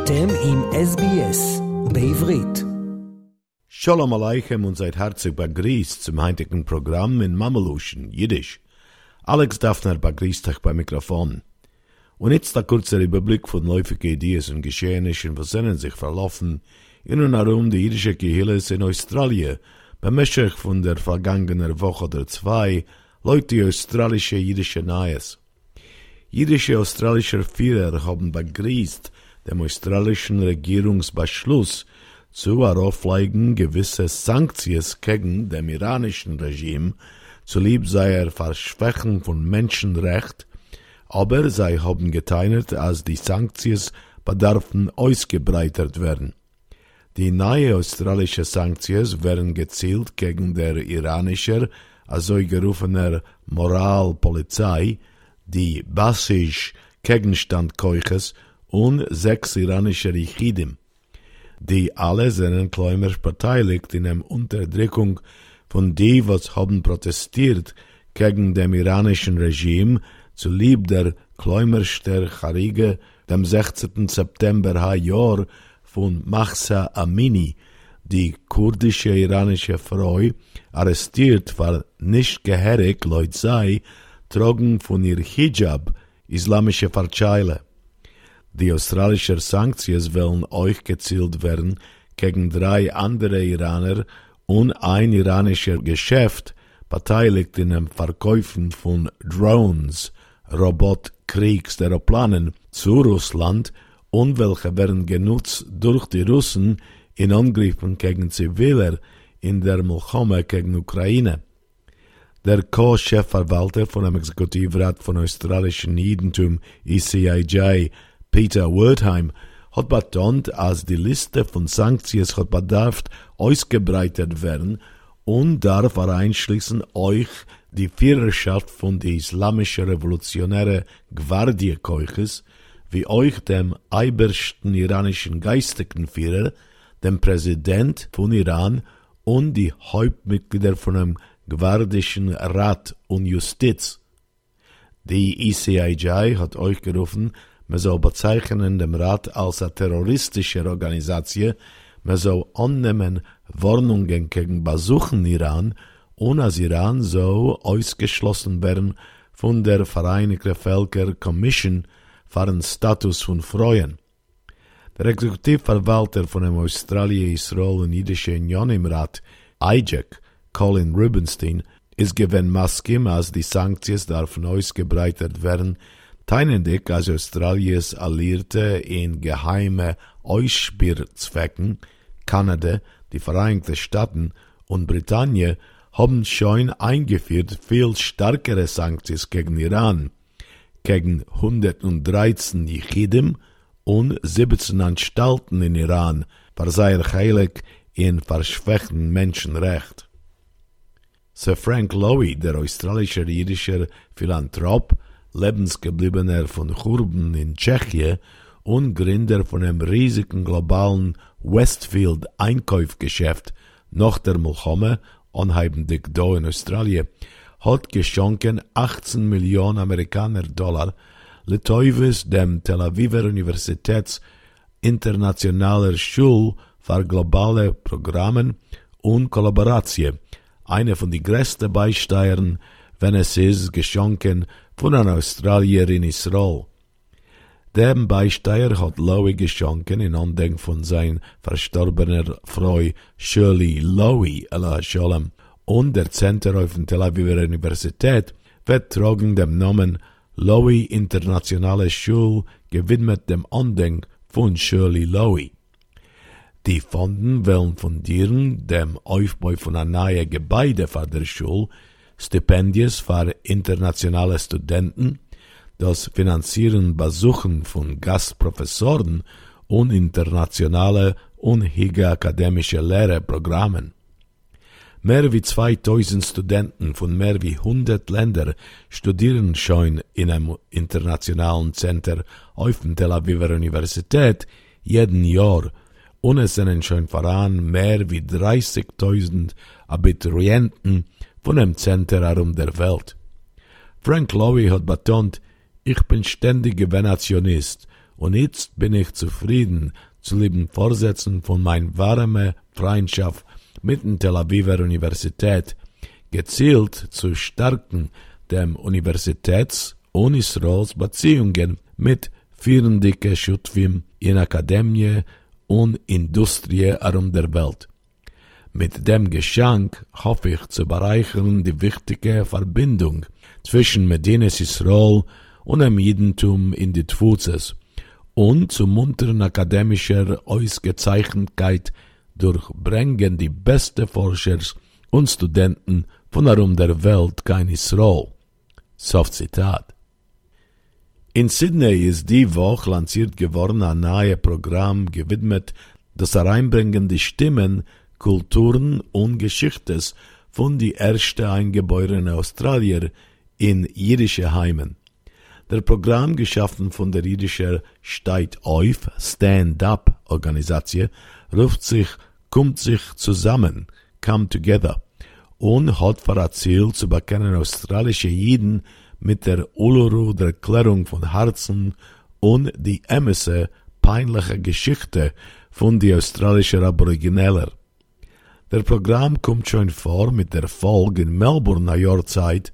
אתם עם SBS בעברית. Shalom Aleichem und seid herzlich begrüßt zum heutigen Programm in Mameluschen, Jiddisch. Alex Daphner begrüßt euch beim Mikrofon. Und jetzt der kurze Überblick von läufigen Ideen und Geschehnissen, was sind sich verlaufen in und herum die jüdische Gehilles in Australien, bemächtigt von der vergangenen Woche oder zwei, Leute die australische jüdische Neues. Jüdische australische Führer haben begrüßt dem australischen Regierungsbeschluss zu auflegen gewisse Sanktionen gegen dem iranischen Regime, zulieb sei er Verschwächen von Menschenrecht, aber sei haben geteilt, als die Sanktionen bedarfen ausgebreitet werden. Die neue australische Sanktionen werden gezielt gegen der iranische, also gerufener Moralpolizei, die Basisch Gegenstandkeuches und sechs iranische Richidim, die alle seinen Kläumers beteiligt in der Unterdrückung von die, was haben protestiert gegen dem iranischen Regime, zulieb der Kläumerster Charige dem 16. September ha Jahr von Mahsa Amini, die kurdische iranische Frau, arrestiert, weil nicht geherig Leut sei, trocken von ihr Hijab, islamische Verzeile. Die australische Sanktionen wollen euch gezielt werden gegen drei andere Iraner und ein iranischer Geschäft beteiligt in dem Verkäufen von Drones, Robotkriegsderoplanen zu Russland und welche werden genutzt durch die Russen in Angriffen gegen Ziviler in der Milchome gegen Ukraine. Der Co-Chefverwalter von dem Exekutivrat von australischen Judentum ECIJ, Peter Wertheim, hat betont, als die Liste von Sanktionen hat bedarf ausgebreitet werden und darf einschließen euch die Führerschaft von der islamischen revolutionäre Gwardie Keuches, wie euch dem eibersten iranischen geistigen Führer, dem Präsident von Iran und die Hauptmitglieder von dem Gwardischen Rat und Justiz. Die ECIJ hat euch gerufen, man soll bezeichnen dem Rat als eine terroristische Organisation, man soll annehmen Warnungen gegen Besuchen Iran und als Iran soll ausgeschlossen werden von der Vereinigten Völker Commission für den Status von Freuen. Der Exekutivverwalter von dem Australien, Israel und Jüdische Union im Rat, IJEC, Colin Rubenstein, ist gewen Maskim, als die Sanktions darfen ausgebreitet werden, teilendig als Australiens Alliierte in geheime Ausspierzwecken, Kanada, die Vereinigten Staaten und Britannien haben schon eingeführt viel stärkere Sanktions gegen Iran, gegen 113 Yichidim und 17 Anstalten in Iran, für sehr heilig in verschwächten Menschenrecht. Sir Frank Lowy, der australische jüdische Philanthrop, lebensgebliebener von Churben in Tschechien und Gründer von einem riesigen globalen Westfield Einkaufgeschäft nach der Milchome, anheimlich da in Australien, hat geschonken 18 Millionen Amerikaner Dollar Letoivis dem Tel Aviver Universitäts internationaler Schul für globale Programmen und Kollaboration, eine von die größten Beisteuern, wenn es ist geschonken von einer Australier in Israel. Dem Beisteuer hat Lowy geschonken in Andenk von sein verstorbener Frau Shirley Lowy, Allah Shalom, und der Center auf der Tel Aviver Universität wird tragen dem Namen Lowy Internationale Schul gewidmet dem Andenk von Shirley Lowy. Die Fonden wollen fundieren dem Aufbau von einem neuen Gebäude für der Schule, Stipendies für internationale Studenten, das Finanzieren Besuchen von Gastprofessoren und internationale und akademische Lehrerprogrammen. Mehr wie 2000 Studenten von mehr wie 100 Ländern studieren schon in einem internationalen Center auf der Tel Aviver Universität jeden Jahr und es sind schon voran mehr wie 30.000 Abiturienten von dem Center herum der Welt. Frank Lowy hat betont, ich bin ständiger Venationist und jetzt bin ich zufrieden zu lieben Vorsätzen von mein warme Freundschaft mit der Tel Aviver Universität, gezielt zu stärken dem Universitäts- und Israels Beziehungen mit führenden Schutwim in Akademie und Industrie um der Welt. Mit dem Geschenk hoffe ich zu bereichern die wichtige Verbindung zwischen Medinas Israel und dem Judentum in die Tfuzes und zu munteren akademischer Ausgezeichnetheit durchbringen die beste Forscher und Studenten von herum der Welt kein Israel. Soft Zitat. In Sydney ist die Woche lanciert geworden ein neues Programm gewidmet das Hereinbringen die Stimmen, Kulturen und Geschichtes von die ersten eingeborenen Australier in jüdische Heimen. Der Programm, geschaffen von der jüdischen Steit auf Stand-Up Organisation, ruft sich Kommt sich zusammen, Come Together, und hat vor Ziel zu bekennen australische Jiden mit der Uluru der Erklärung von Herzen und die Emesse peinliche Geschichte von die australischen Aborigineller. Der Programm kommt schon vor mit der Folge in Melbourne Jahrzeit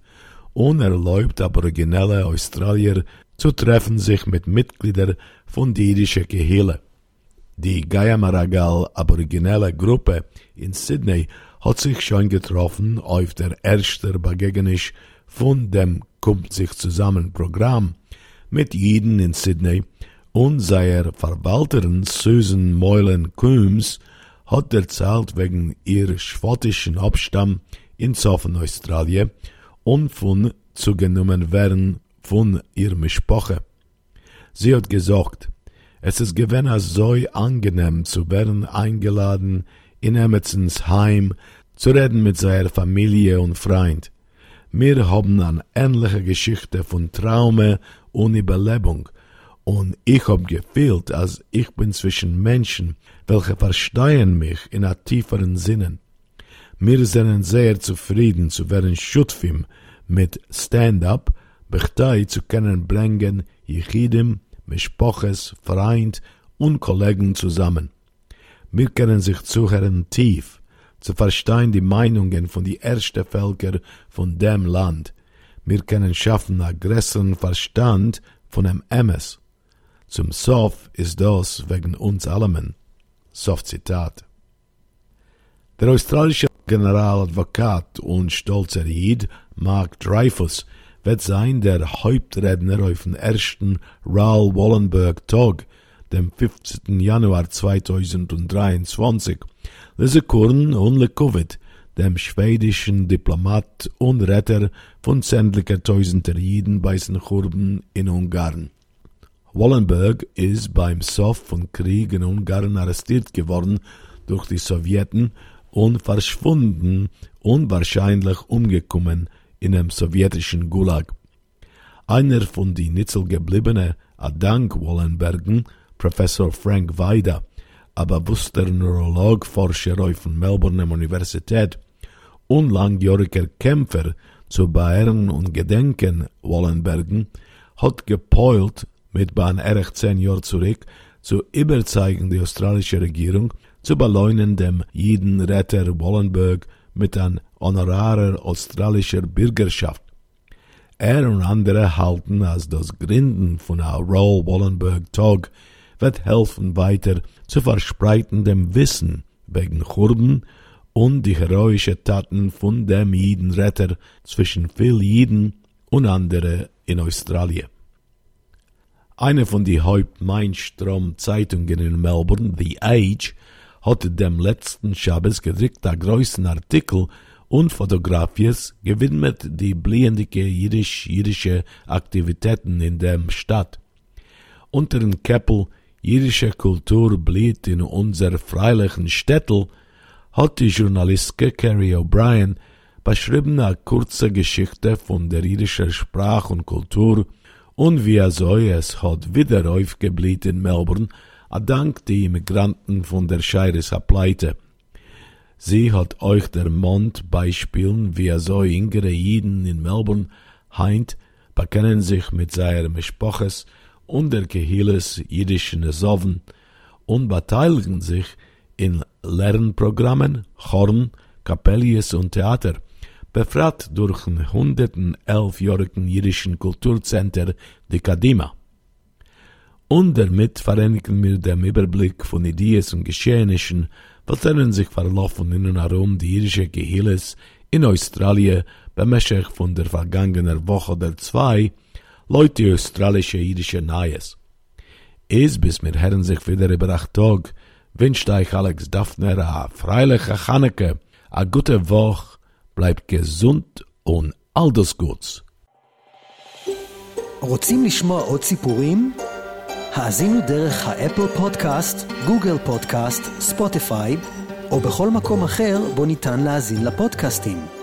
und erlaubt aboriginelle Australier zu treffen sich mit Mitgliedern von die jüdische Gehille. Die Gayamaragal aboriginelle Gruppe in Sydney hat sich schon getroffen auf der ersten Begegnung von dem Kommt sich zusammen Programm mit Jeden in Sydney. Und seiner Verwalterin Susan Moylan Coombs hat erzählt wegen ihrer schottischen Abstamm in Southern Australien und von zugenommen werden von ihrer Sprache. Sie hat gesagt, es ist gewesen so angenehm zu werden eingeladen in Emersons Heim zu reden mit seiner Familie und Freund. Wir haben eine ähnliche Geschichte von Traume und Überlebung und ich hab gefühlt, als ich bin zwischen Menschen, welche verstehen mich in a tieferen Sinnen. Wir sind sehr zufrieden zu werden Schutfim mit Stand-up, Bechtei zu können bringen, Yechidim, Mischpoches, Freund und Kollegen zusammen. Wir können sich zuhören tief, zu verstehen die Meinungen von die ersten Völker von dem Land. Wir können schaffen a Verstand von dem Emmes. Zum Sof ist das wegen uns allemen. Sof Zitat. Der australische Generaladvokat und stolzer Jid, Mark Dreyfus, wird sein der Hauptredner auf dem ersten Raoul Wallenberg Tag, dem 15. Januar 2023. Lise Kurn und Le Covid, dem schwedischen Diplomat und Retter von sämtlicher Tausender Jiden bei Churben in Ungarn. Wallenberg ist beim Sof von Krieg in Ungarn arrestiert geworden durch die Sowjeten und verschwunden und wahrscheinlich umgekommen in einem sowjetischen Gulag. Einer von die Nitzel gebliebene Adank Wallenbergen, Professor Frank Weida, aber bewusster Neurologforscher der Melbourne Universität und langjähriger Kämpfer zu Bayern und Gedenken Wallenbergen, hat gepeult, mit bahn erich zehn Jahr zurück, zu überzeugen die australische Regierung, zu beleunen dem Jidenretter Wallenberg mit an honorarer australischer Bürgerschaft. Er und andere halten, als das Gründen von a Roll Wallenberg Tag wird helfen weiter zu verspreitendem Wissen wegen Churben und die heroische Taten von dem Jidenretter zwischen viel Jiden und andere in Australien. Eine von die Haupt-Mainstrom-Zeitungen in Melbourne, The Age, hatte dem letzten Schabbes gedruckt a größten Artikel und Fotografies gewidmet die blühendige jüdisch-jüdische Aktivitäten in dem Stadt. Unter dem Keppel jüdische Kultur blüht in unser freilichen Städtel hat die Journalistin Carrie O'Brien beschrieben eine kurze Geschichte von der jüdischen Sprache und Kultur und wie er so es hat wieder aufgeblüht in Melbourne, a dank die Immigranten von der Scheires Pleite. Sie hat euch der Mond beispielen, wie er so jüngere Jiden in Melbourne heint, bekennen sich mit seiner Mischpoches und der Kehilles jüdischen Soven und beteiligen sich in Lernprogrammen, Horn, Kapellies und Theater, befragt durch den 111-jährigen jüdischen Kulturcenter die Kadima. Und damit vereinigen wir den Überblick von Ideen und Geschehnissen, was sich verlaufen in und herum die jüdische Gehilles in Australien bemächtigt von der vergangenen Woche oder zwei, Leute australische jüdische Neues. Es bis mir hören sich wieder über acht Tag, wünscht euch Alex Daphner a freiliche Chaneke, a gute Woche, bleibt gesund und all das Gutes. רוצים לשמוע עוד סיפורים? האזינו דרך האפל פודקאסט, גוגל פודקאסט, ספוטיפיי, או בכל מקום אחר בו ניתן להאזין לפודקאסטים.